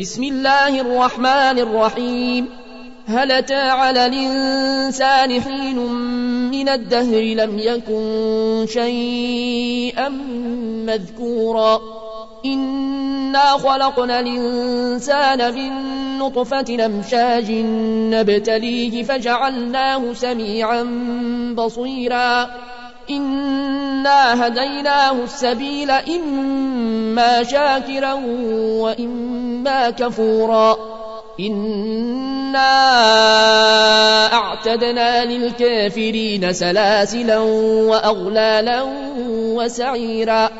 بسم الله الرحمن الرحيم. هل أتى على الإنسان حين من الدهر لم يكن شيئا مذكورا؟ إنا خلقنا الإنسان من نطفة نمشاج نبتليه فجعلناه سميعا بصيرا. إنا هديناه السبيل إما شاكرا وإما كفورا إنا أعتدنا للكافرين سلاسلا وأغلالا وسعيرا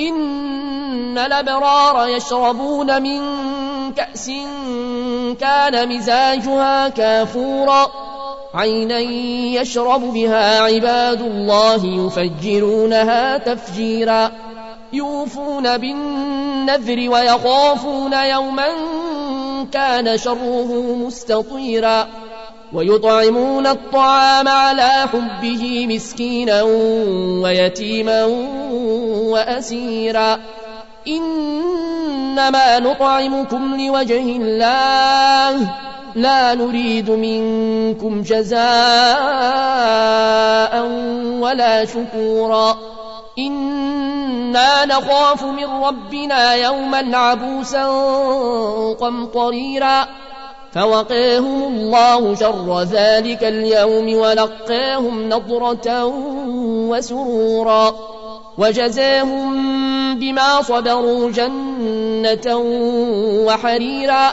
إن الأبرار يشربون من كأس كان مزاجها كافورا عينا يشرب بها عباد الله يفجرونها تفجيرا. يوفون بالنذر ويخافون يوما كان شره مستطيرا. ويطعمون الطعام على حبه مسكينا ويتيما وأسيرا. إنما نطعمكم لوجه الله. لا نريد منكم جزاء ولا شكورا. إنا نخاف من ربنا يوما عبوسا قمطريرا. فوقيهم الله شر ذلك اليوم ولقاهم نضرة وسرورا. وجزاهم بما صبروا جنة وحريرا.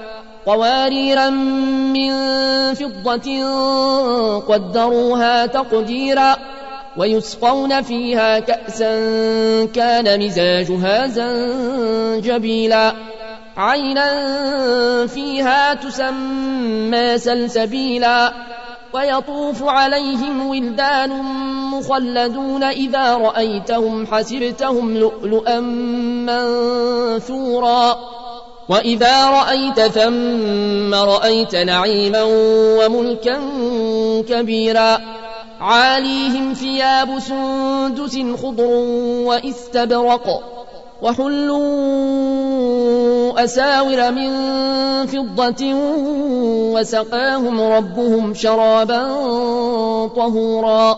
قواريرا من فضة قدروها تقديرا ويسقون فيها كأسا كان مزاجها زنجبيلا. عينا فيها تسمى سلسبيلا. ويطوف عليهم ولدان مخلدون إذا رأيتهم حسبتهم لؤلؤا منثورا. وإذا رأيت ثم رأيت نعيما وملكا كبيرا عاليهم ثياب سندس خضر واستبرق وحلوا أساور من فضة وسقاهم ربهم شرابا طهورا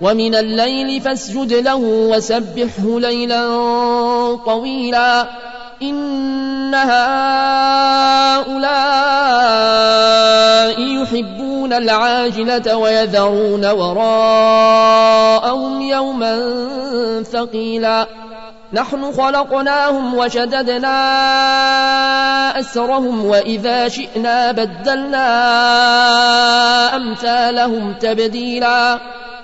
ومن الليل فاسجد له وسبحه ليلا طويلا. إن هؤلاء يحبون العاجلة ويذرون وراءهم يوما ثقيلا. نحن خلقناهم وشددنا أسرهم وإذا شئنا بدلنا أمثالهم تبديلا.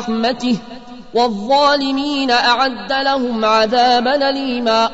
رحمته والظالمين أعد لهم عذابا أليما